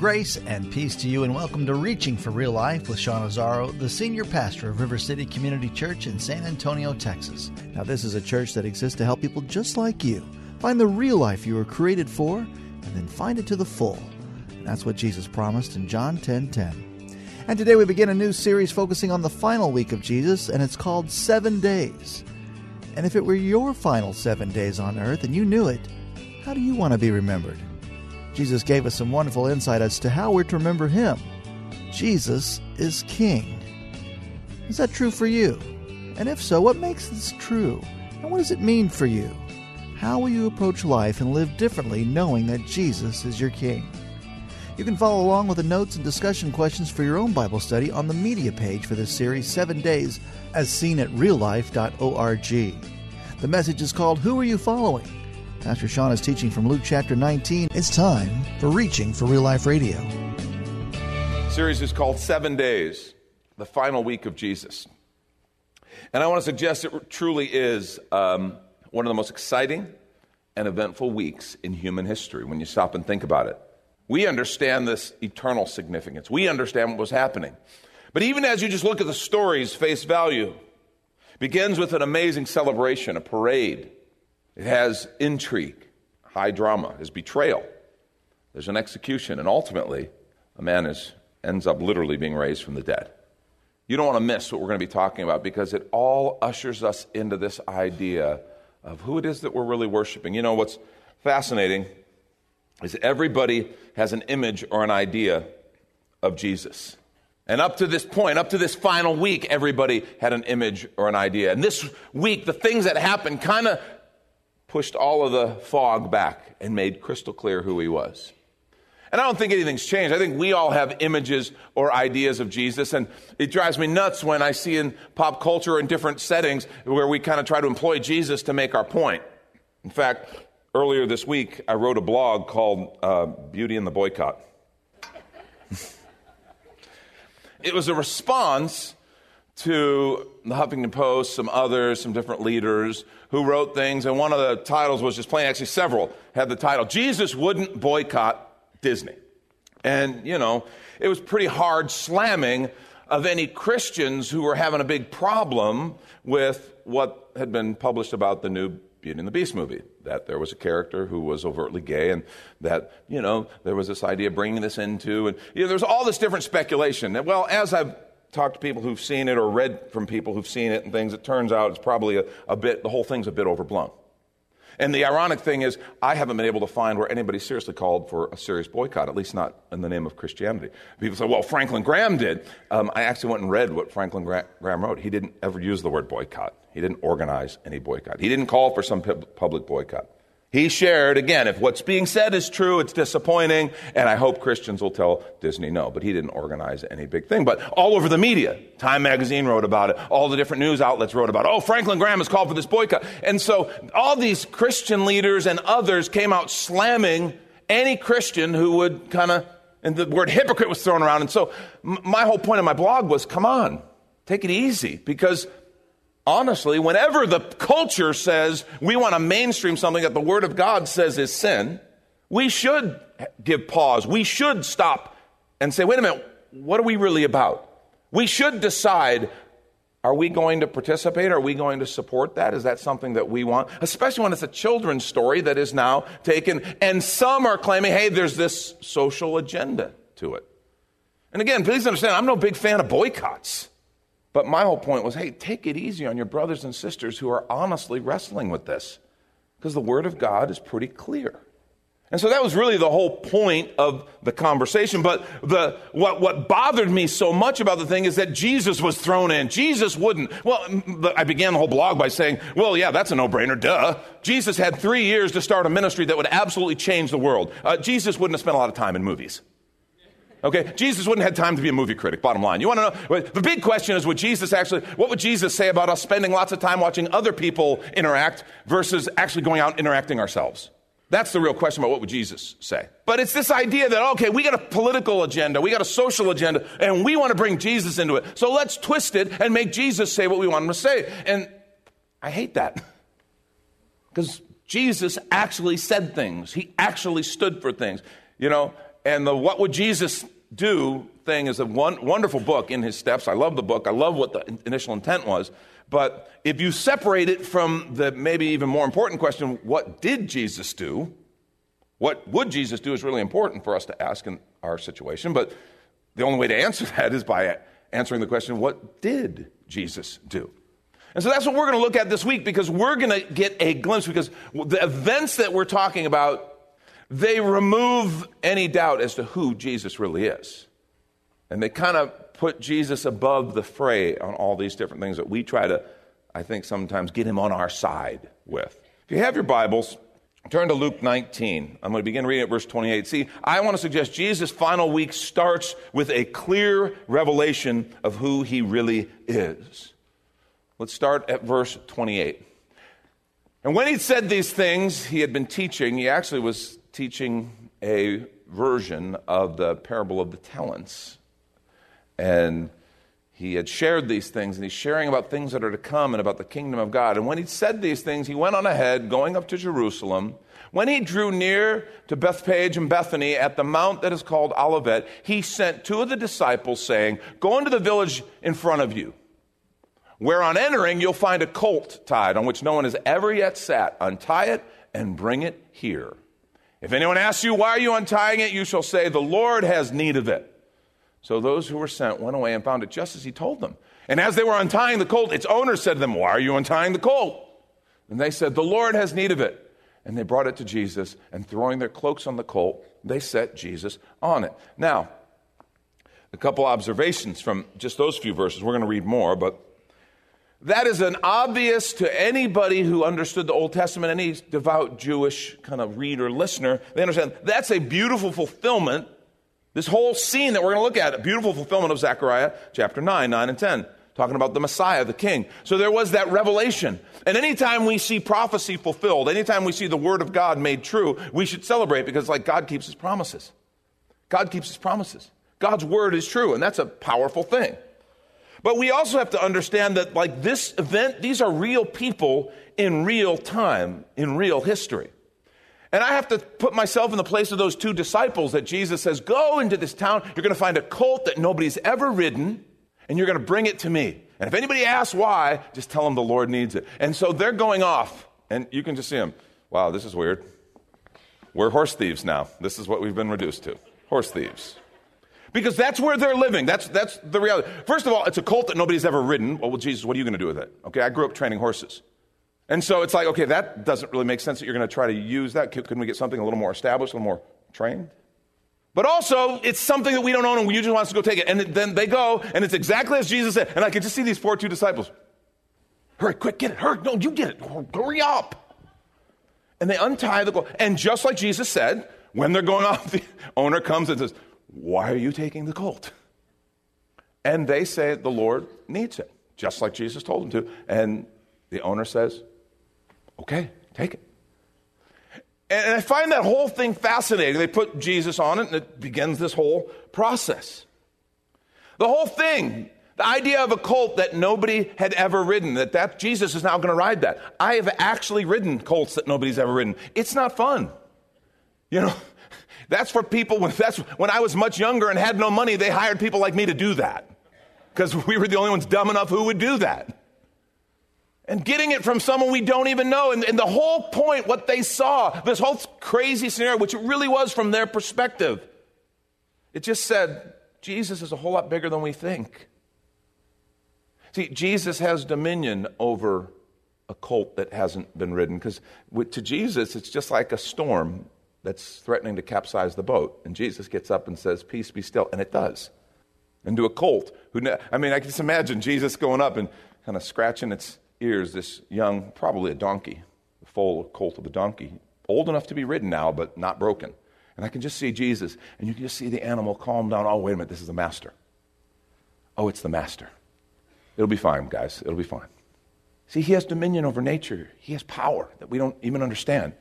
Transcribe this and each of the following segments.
Grace and peace to you, and welcome to Reaching for Real Life with Sean Azzaro, the senior pastor of River City Community Church in San Antonio, Texas. Now, this is a church that exists to help people just like you find the real life you were created for and then find it to the full. That's what Jesus promised in John 10 10. And today we begin a new series focusing on the final week of Jesus, and it's called Seven Days. And if it were your final seven days on earth and you knew it, how do you want to be remembered? Jesus gave us some wonderful insight as to how we're to remember Him. Jesus is King. Is that true for you? And if so, what makes this true? And what does it mean for you? How will you approach life and live differently knowing that Jesus is your King? You can follow along with the notes and discussion questions for your own Bible study on the media page for this series, Seven Days, as seen at reallife.org. The message is called Who Are You Following? Pastor Sean is teaching from Luke chapter 19. It's time for Reaching for Real Life Radio. series is called Seven Days, the final week of Jesus. And I want to suggest it truly is um, one of the most exciting and eventful weeks in human history when you stop and think about it. We understand this eternal significance, we understand what was happening. But even as you just look at the stories face value, begins with an amazing celebration, a parade it has intrigue, high drama, there's betrayal, there's an execution, and ultimately, a man is, ends up literally being raised from the dead. You don't want to miss what we're going to be talking about because it all ushers us into this idea of who it is that we're really worshiping. You know, what's fascinating is everybody has an image or an idea of Jesus. And up to this point, up to this final week, everybody had an image or an idea. And this week, the things that happened kind of pushed all of the fog back and made crystal clear who he was. And I don't think anything's changed. I think we all have images or ideas of Jesus. And it drives me nuts when I see in pop culture in different settings where we kind of try to employ Jesus to make our point. In fact, earlier this week, I wrote a blog called uh, Beauty and the Boycott. it was a response to the Huffington Post, some others, some different leaders who wrote things, and one of the titles was just plain, actually several had the title, Jesus Wouldn't Boycott Disney. And, you know, it was pretty hard slamming of any Christians who were having a big problem with what had been published about the new Beauty and the Beast movie. That there was a character who was overtly gay, and that, you know, there was this idea of bringing this into, and, you know, there's all this different speculation. And, well, as I've talked to people who've seen it or read from people who've seen it and things, it turns out it's probably a, a bit, the whole thing's a bit overblown. And the ironic thing is, I haven't been able to find where anybody seriously called for a serious boycott, at least not in the name of Christianity. People say, well, Franklin Graham did. Um, I actually went and read what Franklin Graham wrote. He didn't ever use the word boycott, he didn't organize any boycott, he didn't call for some public boycott. He shared, again, if what's being said is true, it's disappointing, and I hope Christians will tell Disney no. But he didn't organize any big thing. But all over the media, Time Magazine wrote about it, all the different news outlets wrote about it. Oh, Franklin Graham has called for this boycott. And so all these Christian leaders and others came out slamming any Christian who would kind of, and the word hypocrite was thrown around. And so my whole point of my blog was come on, take it easy, because honestly, whenever the culture says we want to mainstream something that the Word of God says is sin, we should give pause. We should stop and say, wait a minute, what are we really about? We should decide are we going to participate? Are we going to support that? Is that something that we want? Especially when it's a children's story that is now taken, and some are claiming, hey, there's this social agenda to it. And again, please understand, I'm no big fan of boycotts. But my whole point was hey, take it easy on your brothers and sisters who are honestly wrestling with this. Because the Word of God is pretty clear. And so that was really the whole point of the conversation. But the, what, what bothered me so much about the thing is that Jesus was thrown in. Jesus wouldn't. Well, I began the whole blog by saying, well, yeah, that's a no brainer. Duh. Jesus had three years to start a ministry that would absolutely change the world. Uh, Jesus wouldn't have spent a lot of time in movies. Okay, Jesus wouldn't have time to be a movie critic. Bottom line, you want to know? The big question is: Would Jesus actually? What would Jesus say about us spending lots of time watching other people interact versus actually going out and interacting ourselves? That's the real question about what would Jesus say. But it's this idea that, okay, we got a political agenda, we got a social agenda, and we want to bring Jesus into it. So let's twist it and make Jesus say what we want him to say. And I hate that. Because Jesus actually said things, he actually stood for things. You know, and the what would Jesus do thing is a one, wonderful book in his steps. I love the book, I love what the initial intent was. But if you separate it from the maybe even more important question, what did Jesus do? What would Jesus do is really important for us to ask in our situation. But the only way to answer that is by answering the question, what did Jesus do? And so that's what we're going to look at this week because we're going to get a glimpse because the events that we're talking about, they remove any doubt as to who Jesus really is. And they kind of put Jesus above the fray on all these different things that we try to, I think, sometimes get him on our side with. If you have your Bibles, turn to Luke 19. I'm going to begin reading at verse 28. See, I want to suggest Jesus' final week starts with a clear revelation of who he really is. Let's start at verse 28. And when he'd said these things, he had been teaching. He actually was teaching a version of the parable of the talents and he had shared these things, and he's sharing about things that are to come and about the kingdom of God. And when he said these things, he went on ahead, going up to Jerusalem. When he drew near to Bethphage and Bethany at the mount that is called Olivet, he sent two of the disciples, saying, Go into the village in front of you, where on entering you'll find a colt tied on which no one has ever yet sat. Untie it and bring it here. If anyone asks you, Why are you untying it? you shall say, The Lord has need of it. So those who were sent went away and found it just as he told them. And as they were untying the colt, its owner said to them, Why are you untying the colt? And they said, The Lord has need of it. And they brought it to Jesus, and throwing their cloaks on the colt, they set Jesus on it. Now, a couple observations from just those few verses. We're going to read more, but that is an obvious to anybody who understood the Old Testament, any devout Jewish kind of reader, listener, they understand that's a beautiful fulfillment this whole scene that we're going to look at, a beautiful fulfillment of Zechariah chapter 9, 9 and 10, talking about the Messiah, the King. So there was that revelation. And anytime we see prophecy fulfilled, anytime we see the Word of God made true, we should celebrate because, like, God keeps His promises. God keeps His promises. God's Word is true, and that's a powerful thing. But we also have to understand that, like, this event, these are real people in real time, in real history. And I have to put myself in the place of those two disciples that Jesus says, Go into this town. You're going to find a colt that nobody's ever ridden, and you're going to bring it to me. And if anybody asks why, just tell them the Lord needs it. And so they're going off, and you can just see them. Wow, this is weird. We're horse thieves now. This is what we've been reduced to horse thieves. Because that's where they're living. That's, that's the reality. First of all, it's a colt that nobody's ever ridden. Well, well Jesus, what are you going to do with it? Okay, I grew up training horses. And so it's like, okay, that doesn't really make sense that you're going to try to use that. Couldn't we get something a little more established, a little more trained? But also, it's something that we don't own and we usually want us to go take it. And then they go, and it's exactly as Jesus said. And I could just see these four two disciples. Hurry, quick, get it. Hurry, no, you get it. Hurry up. And they untie the colt. And just like Jesus said, when they're going off, the owner comes and says, Why are you taking the colt? And they say, The Lord needs it, just like Jesus told them to. And the owner says, Okay, take it. And I find that whole thing fascinating. They put Jesus on it, and it begins this whole process. The whole thing, the idea of a colt that nobody had ever ridden, that, that Jesus is now going to ride that. I have actually ridden colts that nobody's ever ridden. It's not fun. You know, that's for people when, that's, when I was much younger and had no money, they hired people like me to do that. Because we were the only ones dumb enough who would do that and getting it from someone we don't even know. And, and, the whole point, what they saw, this whole crazy scenario, which it really was from their perspective, it just said, Jesus is a whole lot bigger than we think. See, Jesus has dominion over a colt that hasn't been ridden because to Jesus, it's just like a storm that's threatening to capsize the boat. And Jesus gets up and says, Peace be still. And it does. And to a colt who, I mean, I can just imagine Jesus going up and kind of scratching its ears, this young, probably a donkey, the foal colt of a donkey, old enough to be ridden now, but not broken. And I can just see Jesus, and you can just see the animal calm down. Oh, wait a minute, this is the master. Oh, it's the master. It'll be fine, guys. It'll be fine. See, he has dominion over nature, he has power that we don't even understand.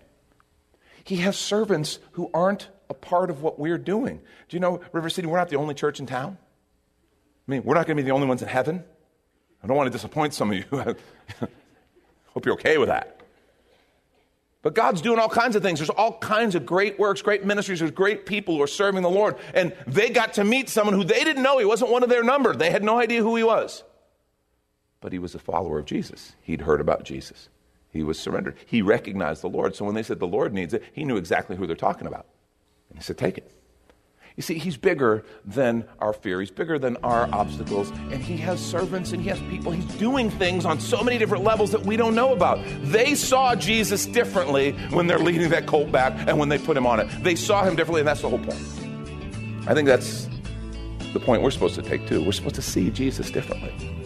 He has servants who aren't a part of what we're doing. Do you know, River City, we're not the only church in town? I mean, we're not going to be the only ones in heaven. I don't want to disappoint some of you. I hope you're okay with that. But God's doing all kinds of things. There's all kinds of great works, great ministries. There's great people who are serving the Lord. And they got to meet someone who they didn't know. He wasn't one of their number. They had no idea who he was. But he was a follower of Jesus. He'd heard about Jesus. He was surrendered. He recognized the Lord. So when they said the Lord needs it, he knew exactly who they're talking about. And he said, Take it. You see, he's bigger than our fear. He's bigger than our obstacles. And he has servants and he has people. He's doing things on so many different levels that we don't know about. They saw Jesus differently when they're leading that colt back and when they put him on it. They saw him differently, and that's the whole point. I think that's the point we're supposed to take too. We're supposed to see Jesus differently.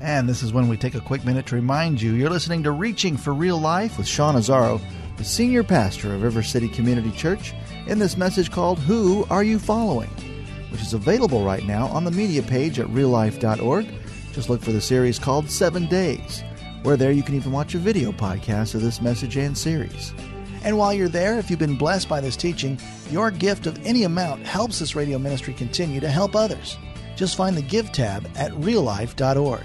And this is when we take a quick minute to remind you you're listening to Reaching for Real Life with Sean Azzaro, the senior pastor of River City Community Church in this message called Who Are You Following? which is available right now on the media page at reallife.org. Just look for the series called Seven Days, where there you can even watch a video podcast of this message and series. And while you're there, if you've been blessed by this teaching, your gift of any amount helps this radio ministry continue to help others. Just find the Give tab at reallife.org.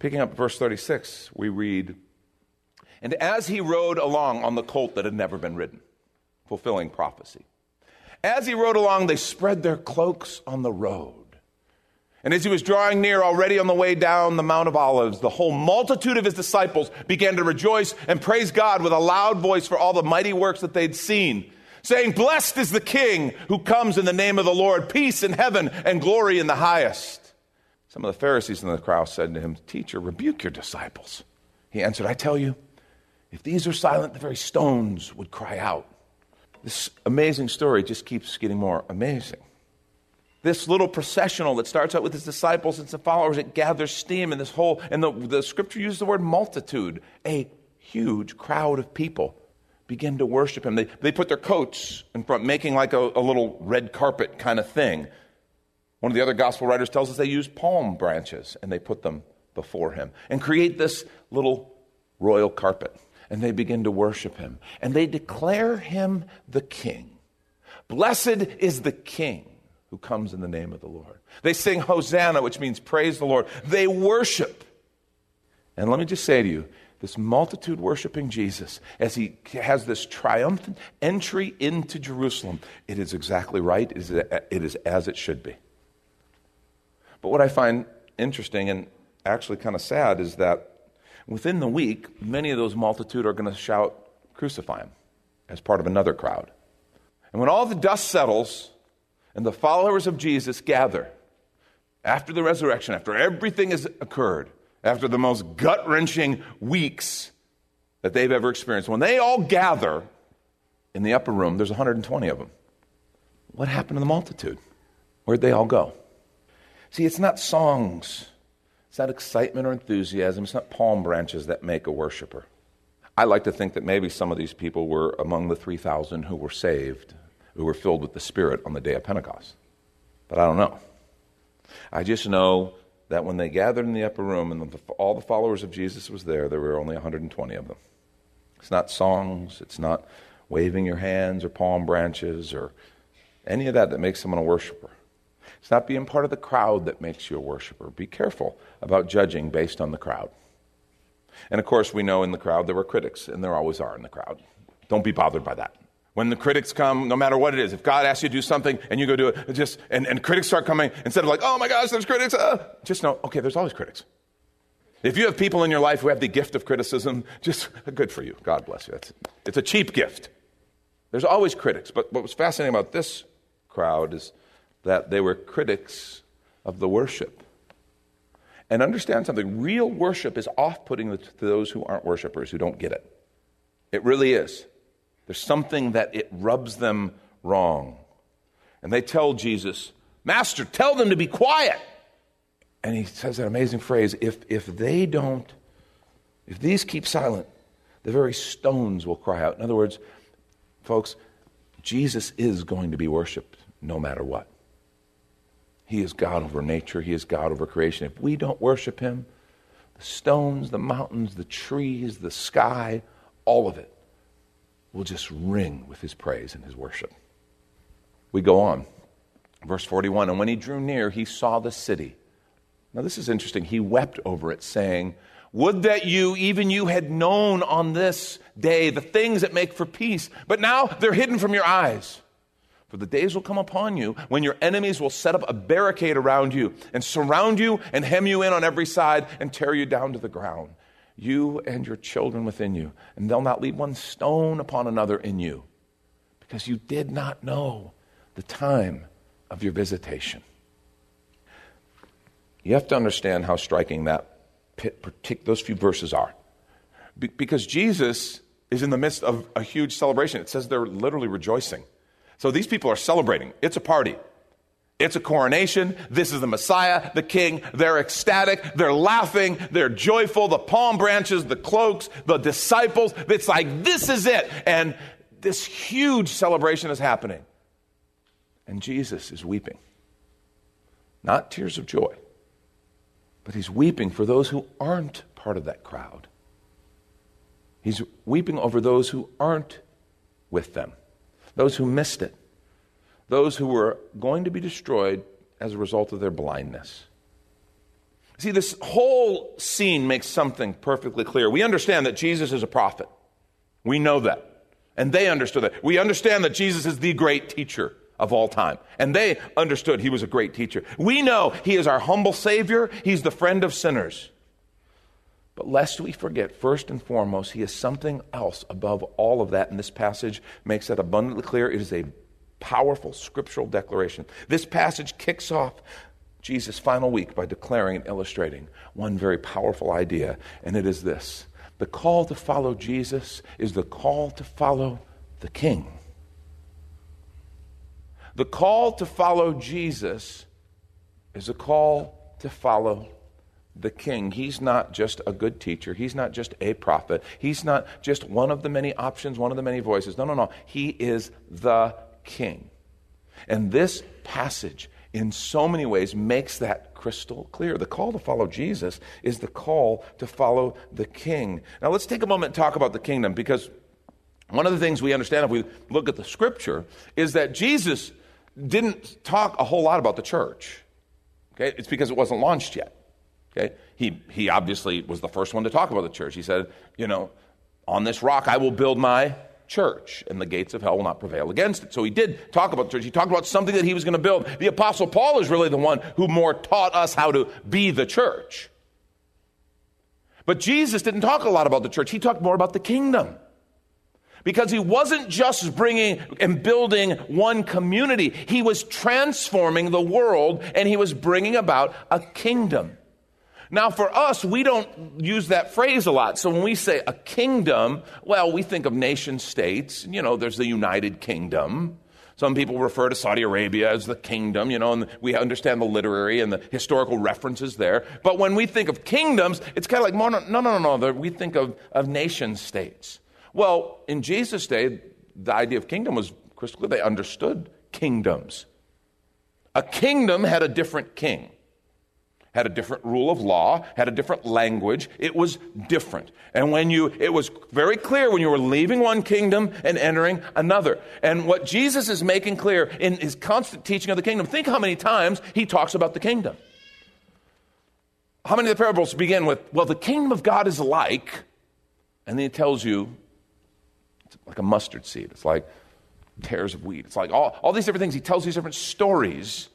Picking up verse 36, we read, And as he rode along on the colt that had never been ridden, fulfilling prophecy, as he rode along, they spread their cloaks on the road. And as he was drawing near, already on the way down the Mount of Olives, the whole multitude of his disciples began to rejoice and praise God with a loud voice for all the mighty works that they'd seen, saying, Blessed is the King who comes in the name of the Lord, peace in heaven and glory in the highest. Some of the Pharisees in the crowd said to him, Teacher, rebuke your disciples. He answered, I tell you, if these are silent, the very stones would cry out. This amazing story just keeps getting more amazing. This little processional that starts out with his disciples and some followers, it gathers steam in this whole, and the, the scripture uses the word multitude, a huge crowd of people begin to worship him. They, they put their coats in front, making like a, a little red carpet kind of thing. One of the other gospel writers tells us they use palm branches and they put them before him and create this little royal carpet. And they begin to worship him. And they declare him the king. Blessed is the king who comes in the name of the Lord. They sing Hosanna, which means praise the Lord. They worship. And let me just say to you, this multitude worshiping Jesus as he has this triumphant entry into Jerusalem, it is exactly right. It is, as it should be. But what I find interesting and actually kind of sad is that within the week, many of those multitude are going to shout, Crucify him, as part of another crowd. And when all the dust settles and the followers of Jesus gather after the resurrection, after everything has occurred, after the most gut wrenching weeks that they've ever experienced, when they all gather in the upper room, there's 120 of them. What happened to the multitude? Where'd they all go? See, it's not songs It's not excitement or enthusiasm. It's not palm branches that make a worshiper. I like to think that maybe some of these people were among the 3,000 who were saved, who were filled with the Spirit on the day of Pentecost. But I don't know. I just know that when they gathered in the upper room and all the followers of Jesus was there, there were only 120 of them. It's not songs, it's not waving your hands or palm branches or any of that that makes someone a worshiper. It's not being part of the crowd that makes you a worshiper. Be careful about judging based on the crowd. And of course, we know in the crowd there were critics, and there always are in the crowd. Don't be bothered by that. When the critics come, no matter what it is, if God asks you to do something and you go do it, just and, and critics start coming, instead of like, oh my gosh, there's critics, uh, just know, okay, there's always critics. If you have people in your life who have the gift of criticism, just good for you. God bless you. It's, it's a cheap gift. There's always critics. But what was fascinating about this crowd is that they were critics of the worship. And understand something real worship is off putting to those who aren't worshipers, who don't get it. It really is. There's something that it rubs them wrong. And they tell Jesus, Master, tell them to be quiet. And he says that amazing phrase if, if they don't, if these keep silent, the very stones will cry out. In other words, folks, Jesus is going to be worshiped no matter what. He is God over nature, He is God over creation. If we don't worship Him, the stones, the mountains, the trees, the sky, all of it will just ring with his praise and his worship. We go on. Verse 41 And when he drew near, he saw the city. Now, this is interesting. He wept over it, saying, Would that you, even you, had known on this day the things that make for peace, but now they're hidden from your eyes. For the days will come upon you when your enemies will set up a barricade around you and surround you and hem you in on every side and tear you down to the ground you and your children within you, and they'll not leave one stone upon another in you, because you did not know the time of your visitation. You have to understand how striking that those few verses are. Be, because Jesus is in the midst of a huge celebration. It says they're literally rejoicing. So these people are celebrating. It's a party. It's a coronation. This is the Messiah, the King. They're ecstatic. They're laughing. They're joyful. The palm branches, the cloaks, the disciples. It's like, this is it. And this huge celebration is happening. And Jesus is weeping. Not tears of joy, but he's weeping for those who aren't part of that crowd. He's weeping over those who aren't with them, those who missed it those who were going to be destroyed as a result of their blindness. See, this whole scene makes something perfectly clear. We understand that Jesus is a prophet. We know that. And they understood that. We understand that Jesus is the great teacher of all time. And they understood he was a great teacher. We know he is our humble Savior, he's the friend of sinners. But lest we forget, first and foremost, he is something else above all of that. And this passage makes that abundantly clear. It is a powerful scriptural declaration. This passage kicks off Jesus' final week by declaring and illustrating one very powerful idea, and it is this the call to follow Jesus is the call to follow the King. The call to follow Jesus is a call to follow the king. He's not just a good teacher. He's not just a prophet. He's not just one of the many options, one of the many voices. No, no, no. He is the king. And this passage, in so many ways, makes that crystal clear. The call to follow Jesus is the call to follow the king. Now, let's take a moment and talk about the kingdom because one of the things we understand if we look at the scripture is that Jesus didn't talk a whole lot about the church. Okay? It's because it wasn't launched yet. Okay? He, he obviously was the first one to talk about the church. He said, you know, on this rock I will build my church, and the gates of hell will not prevail against it. So he did talk about the church. He talked about something that he was going to build. The Apostle Paul is really the one who more taught us how to be the church. But Jesus didn't talk a lot about the church, he talked more about the kingdom. Because he wasn't just bringing and building one community, he was transforming the world and he was bringing about a kingdom. Now, for us, we don't use that phrase a lot. So when we say a kingdom, well, we think of nation states. You know, there's the United Kingdom. Some people refer to Saudi Arabia as the kingdom, you know, and we understand the literary and the historical references there. But when we think of kingdoms, it's kind of like, no, no, no, no, no. We think of, of nation states. Well, in Jesus' day, the idea of kingdom was crystal clear. They understood kingdoms. A kingdom had a different king had a different rule of law, had a different language. It was different. And when you, it was very clear when you were leaving one kingdom and entering another. And what Jesus is making clear in his constant teaching of the kingdom, think how many times he talks about the kingdom. How many of the parables begin with, well, the kingdom of God is like, and then he tells you, it's like a mustard seed. It's like tares of wheat. It's like all, all these different things. He tells these different stories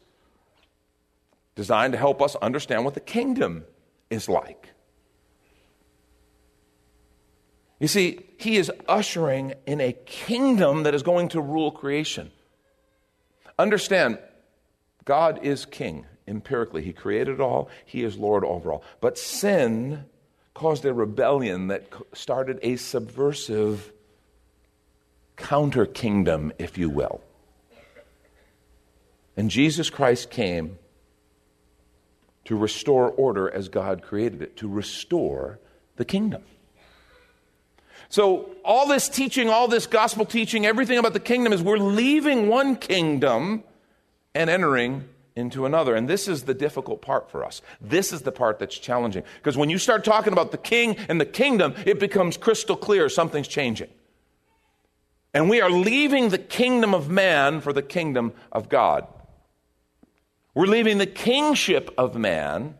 designed to help us understand what the kingdom is like. You see, he is ushering in a kingdom that is going to rule creation. Understand, God is king empirically. He created all, He is Lord over all. But sin caused a rebellion that started a subversive counter kingdom, if you will. And Jesus Christ came to restore order as God created it, to restore the kingdom. So, all this teaching, all this gospel teaching, everything about the kingdom is we're leaving one kingdom and entering into another. And this is the difficult part for us. This is the part that's challenging. Because when you start talking about the king and the kingdom, it becomes crystal clear something's changing. And we are leaving the kingdom of man for the kingdom of God. We're leaving the kingship of man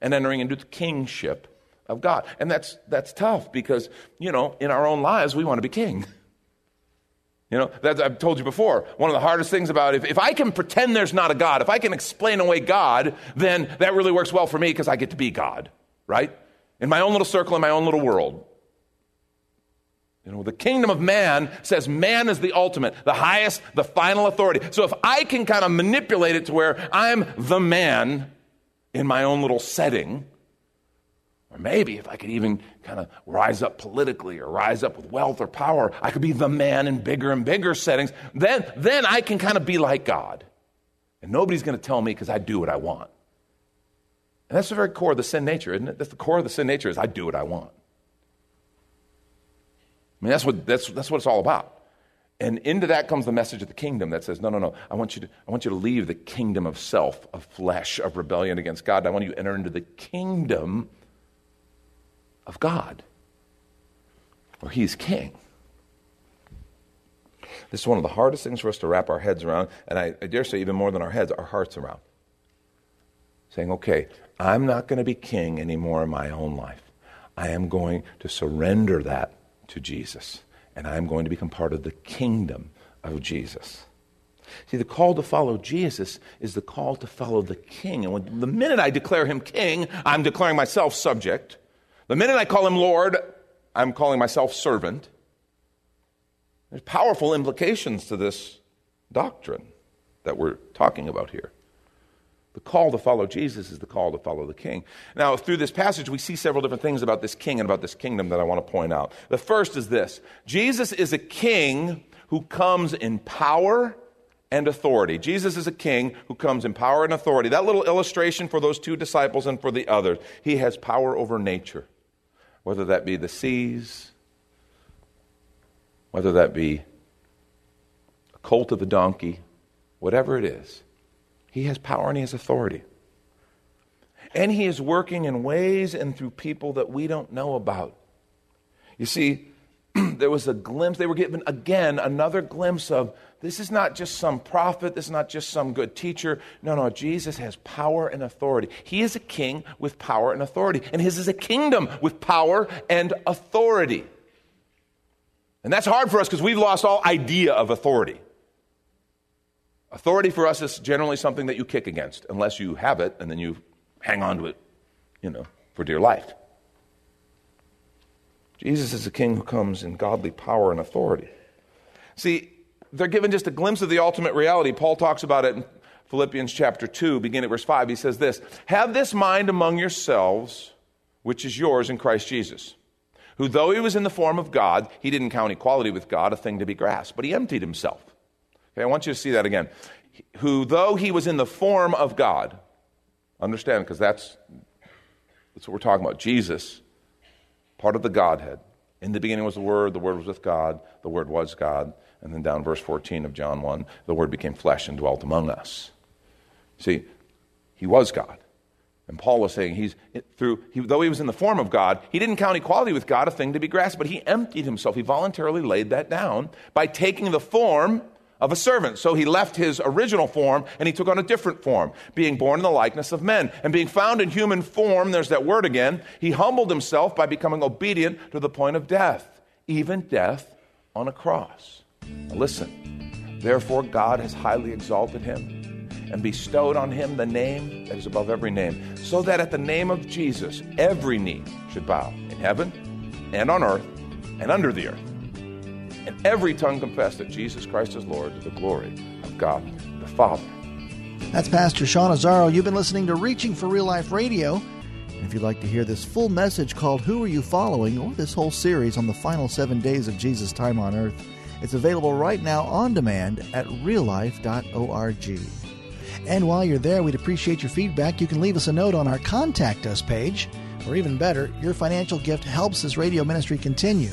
and entering into the kingship of God. And that's, that's tough because, you know, in our own lives, we want to be king. You know, that, I've told you before, one of the hardest things about if, if I can pretend there's not a God, if I can explain away God, then that really works well for me because I get to be God, right? In my own little circle, in my own little world. You know, the kingdom of man says man is the ultimate, the highest, the final authority. So if I can kind of manipulate it to where I'm the man in my own little setting, or maybe if I could even kind of rise up politically or rise up with wealth or power, I could be the man in bigger and bigger settings, then, then I can kind of be like God. And nobody's going to tell me because I do what I want. And that's the very core of the sin nature, isn't it? That's the core of the sin nature is I do what I want. Mean, that's what, that's, that's what it's all about. And into that comes the message of the kingdom that says, no, no, no, I want you to, I want you to leave the kingdom of self, of flesh, of rebellion against God. I want you to enter into the kingdom of God, where He is king. This is one of the hardest things for us to wrap our heads around, and I, I dare say, even more than our heads, our hearts around. Saying, okay, I'm not going to be king anymore in my own life. I am going to surrender that to Jesus, and I'm going to become part of the kingdom of Jesus. See, the call to follow Jesus is the call to follow the king. And when, the minute I declare him king, I'm declaring myself subject. The minute I call him Lord, I'm calling myself servant. There's powerful implications to this doctrine that we're talking about here. The call to follow Jesus is the call to follow the king. Now, through this passage, we see several different things about this king and about this kingdom that I want to point out. The first is this Jesus is a king who comes in power and authority. Jesus is a king who comes in power and authority. That little illustration for those two disciples and for the others, he has power over nature, whether that be the seas, whether that be a colt of a donkey, whatever it is. He has power and he has authority. And he is working in ways and through people that we don't know about. You see, there was a glimpse, they were given again another glimpse of this is not just some prophet, this is not just some good teacher. No, no, Jesus has power and authority. He is a king with power and authority, and his is a kingdom with power and authority. And that's hard for us because we've lost all idea of authority. Authority for us is generally something that you kick against, unless you have it and then you hang on to it, you know, for dear life. Jesus is a king who comes in godly power and authority. See, they're given just a glimpse of the ultimate reality. Paul talks about it in Philippians chapter 2, beginning at verse 5. He says this Have this mind among yourselves, which is yours in Christ Jesus, who, though he was in the form of God, he didn't count equality with God a thing to be grasped, but he emptied himself Okay, I want you to see that again. Who, though he was in the form of God, understand, because that's, that's what we're talking about. Jesus, part of the Godhead. In the beginning was the Word, the Word was with God, the Word was God. And then down verse 14 of John 1, the Word became flesh and dwelt among us. See, he was God. And Paul was saying he's through he, though he was in the form of God, he didn't count equality with God a thing to be grasped, but he emptied himself. He voluntarily laid that down by taking the form of a servant. So he left his original form and he took on a different form, being born in the likeness of men. And being found in human form, there's that word again, he humbled himself by becoming obedient to the point of death, even death on a cross. Now listen, therefore God has highly exalted him and bestowed on him the name that is above every name, so that at the name of Jesus every knee should bow in heaven and on earth and under the earth, and every tongue confess that Jesus Christ is Lord to the glory of God the Father. That's Pastor Sean Azzaro. You've been listening to Reaching for Real Life Radio. And if you'd like to hear this full message called Who Are You Following, or this whole series on the final seven days of Jesus' time on earth, it's available right now on demand at reallife.org. And while you're there, we'd appreciate your feedback. You can leave us a note on our Contact Us page, or even better, your financial gift helps this radio ministry continue.